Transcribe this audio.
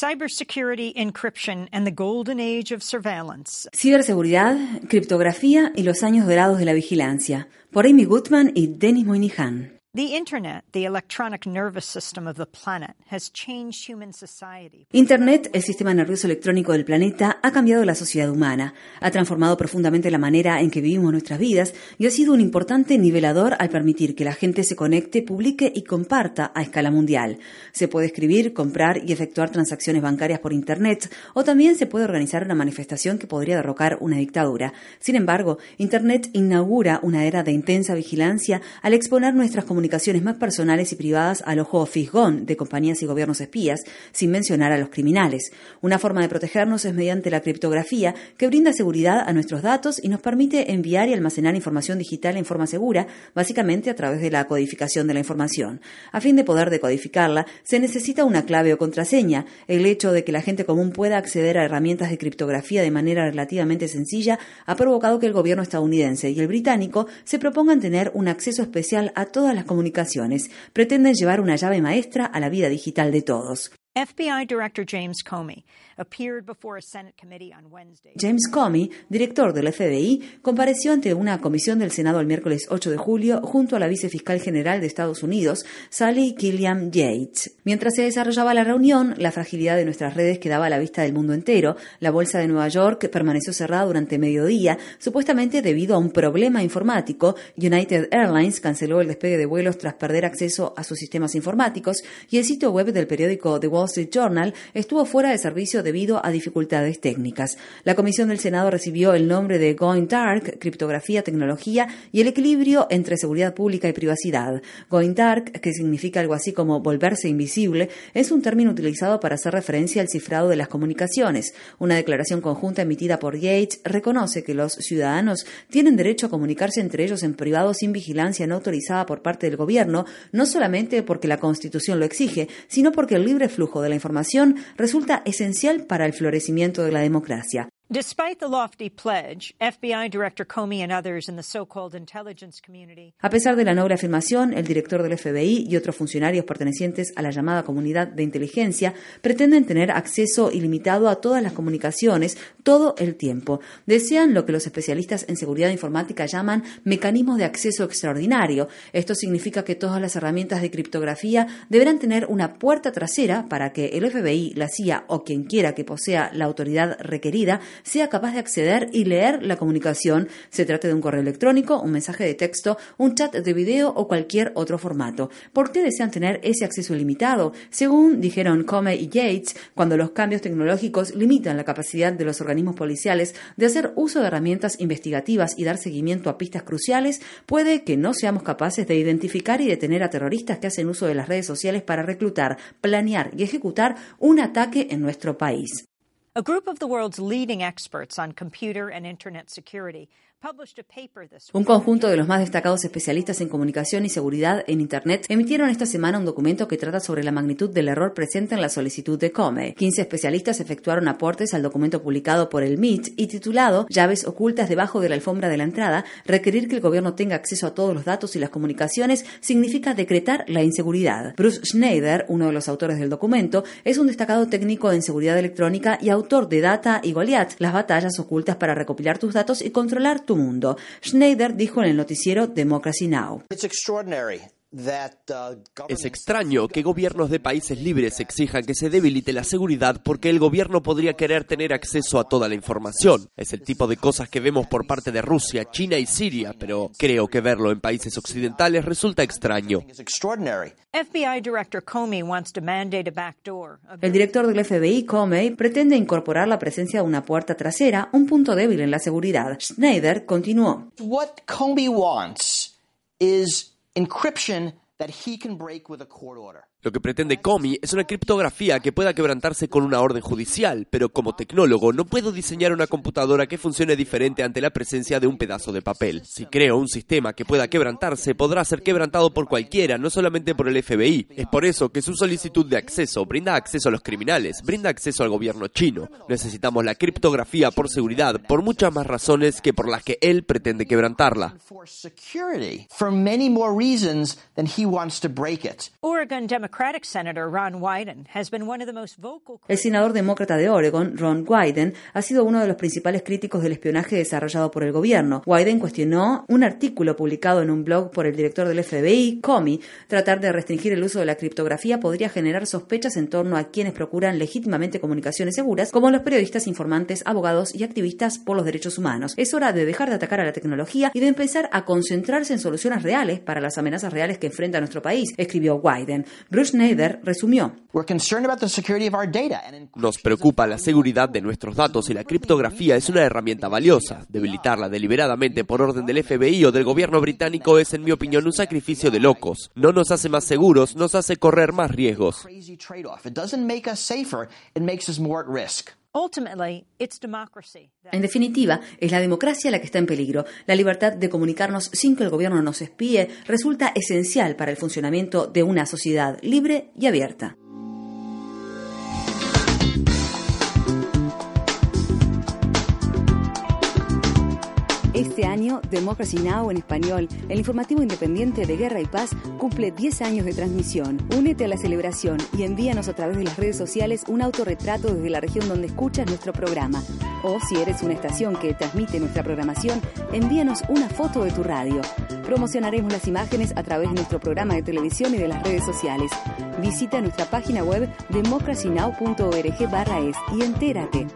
cybersecurity, encryption, and the golden age of surveillance. Ciberseguridad, criptografía y los años dorados de la vigilancia. Por Amy Goodman y Denis Moynihan. Internet, el sistema nervioso electrónico del planeta, ha cambiado la sociedad humana, ha transformado profundamente la manera en que vivimos nuestras vidas y ha sido un importante nivelador al permitir que la gente se conecte, publique y comparta a escala mundial. Se puede escribir, comprar y efectuar transacciones bancarias por Internet o también se puede organizar una manifestación que podría derrocar una dictadura. Sin embargo, Internet inaugura una era de intensa vigilancia al exponer nuestras comunidades comunicaciones más personales y privadas al ojo fisgón de compañías y gobiernos espías, sin mencionar a los criminales. Una forma de protegernos es mediante la criptografía, que brinda seguridad a nuestros datos y nos permite enviar y almacenar información digital en forma segura, básicamente a través de la codificación de la información. A fin de poder decodificarla, se necesita una clave o contraseña. El hecho de que la gente común pueda acceder a herramientas de criptografía de manera relativamente sencilla ha provocado que el gobierno estadounidense y el británico se propongan tener un acceso especial a todas las comunicaciones pretenden llevar una llave maestra a la vida digital de todos. FBI Director James Comey James Comey, director del FBI, compareció ante una comisión del Senado el miércoles 8 de julio junto a la vicefiscal general de Estados Unidos, Sally Killiam Yates. Mientras se desarrollaba la reunión, la fragilidad de nuestras redes quedaba a la vista del mundo entero. La bolsa de Nueva York permaneció cerrada durante mediodía, supuestamente debido a un problema informático. United Airlines canceló el despegue de vuelos tras perder acceso a sus sistemas informáticos y el sitio web del periódico The Wall Street Journal estuvo fuera de servicio de debido a dificultades técnicas. La Comisión del Senado recibió el nombre de Going Dark, criptografía, tecnología y el equilibrio entre seguridad pública y privacidad. Going Dark, que significa algo así como volverse invisible, es un término utilizado para hacer referencia al cifrado de las comunicaciones. Una declaración conjunta emitida por Yates reconoce que los ciudadanos tienen derecho a comunicarse entre ellos en privado sin vigilancia no autorizada por parte del gobierno, no solamente porque la Constitución lo exige, sino porque el libre flujo de la información resulta esencial para el florecimiento de la democracia. A pesar de la noble afirmación, el director del FBI y otros funcionarios pertenecientes a la llamada comunidad de inteligencia pretenden tener acceso ilimitado a todas las comunicaciones todo el tiempo. Desean lo que los especialistas en seguridad informática llaman mecanismos de acceso extraordinario. Esto significa que todas las herramientas de criptografía deberán tener una puerta trasera para que el FBI, la CIA o quien quiera que posea la autoridad requerida sea capaz de acceder y leer la comunicación, se trate de un correo electrónico, un mensaje de texto, un chat de video o cualquier otro formato. ¿Por qué desean tener ese acceso ilimitado? Según dijeron Comey y Yates, cuando los cambios tecnológicos limitan la capacidad de los organismos policiales de hacer uso de herramientas investigativas y dar seguimiento a pistas cruciales, puede que no seamos capaces de identificar y detener a terroristas que hacen uso de las redes sociales para reclutar, planear y ejecutar un ataque en nuestro país. A group of the world's leading experts on computer and internet security Un conjunto de los más destacados especialistas en comunicación y seguridad en Internet emitieron esta semana un documento que trata sobre la magnitud del error presente en la solicitud de Come. 15 especialistas efectuaron aportes al documento publicado por el MIT y titulado Llaves ocultas debajo de la alfombra de la entrada. Requerir que el gobierno tenga acceso a todos los datos y las comunicaciones significa decretar la inseguridad. Bruce Schneider, uno de los autores del documento, es un destacado técnico en seguridad electrónica y autor de Data y Goliath, las batallas ocultas para recopilar tus datos y controlar mundo. Schneider dijo en el noticiero Democracy Now! Uh, es extraño que gobiernos de países libres exijan que se debilite la seguridad porque el gobierno podría querer tener acceso a toda la información. Es el tipo de cosas que vemos por parte de Rusia, China y Siria, pero creo que verlo en países occidentales resulta extraño. El director del FBI, Comey, pretende incorporar la presencia de una puerta trasera, un punto débil en la seguridad. Schneider continuó. What Comey wants is encryption that he can break with a court order. Lo que pretende Comey es una criptografía que pueda quebrantarse con una orden judicial, pero como tecnólogo no puedo diseñar una computadora que funcione diferente ante la presencia de un pedazo de papel. Si creo un sistema que pueda quebrantarse, podrá ser quebrantado por cualquiera, no solamente por el FBI. Es por eso que su solicitud de acceso brinda acceso a los criminales, brinda acceso al gobierno chino. Necesitamos la criptografía por seguridad, por muchas más razones que por las que él pretende quebrantarla. Oregon El senador demócrata de Oregon, Ron Wyden, ha sido uno de los principales críticos del espionaje desarrollado por el gobierno. Wyden cuestionó un artículo publicado en un blog por el director del FBI, Comey. Tratar de restringir el uso de la criptografía podría generar sospechas en torno a quienes procuran legítimamente comunicaciones seguras, como los periodistas, informantes, abogados y activistas por los derechos humanos. Es hora de dejar de atacar a la tecnología y de empezar a concentrarse en soluciones reales para las amenazas reales que enfrenta nuestro país, escribió Wyden. Bruce Schneider resumió. Nos preocupa la seguridad de nuestros datos y la criptografía es una herramienta valiosa. Debilitarla deliberadamente por orden del FBI o del gobierno británico es, en mi opinión, un sacrificio de locos. No nos hace más seguros, nos hace correr más riesgos. En definitiva, es la democracia la que está en peligro. La libertad de comunicarnos sin que el gobierno nos espíe resulta esencial para el funcionamiento de una sociedad libre y abierta. Este año, Democracy Now! en español, el informativo independiente de Guerra y Paz, cumple 10 años de transmisión. Únete a la celebración y envíanos a través de las redes sociales un autorretrato desde la región donde escuchas nuestro programa. O si eres una estación que transmite nuestra programación, envíanos una foto de tu radio. Promocionaremos las imágenes a través de nuestro programa de televisión y de las redes sociales. Visita nuestra página web democracynow.org es y entérate.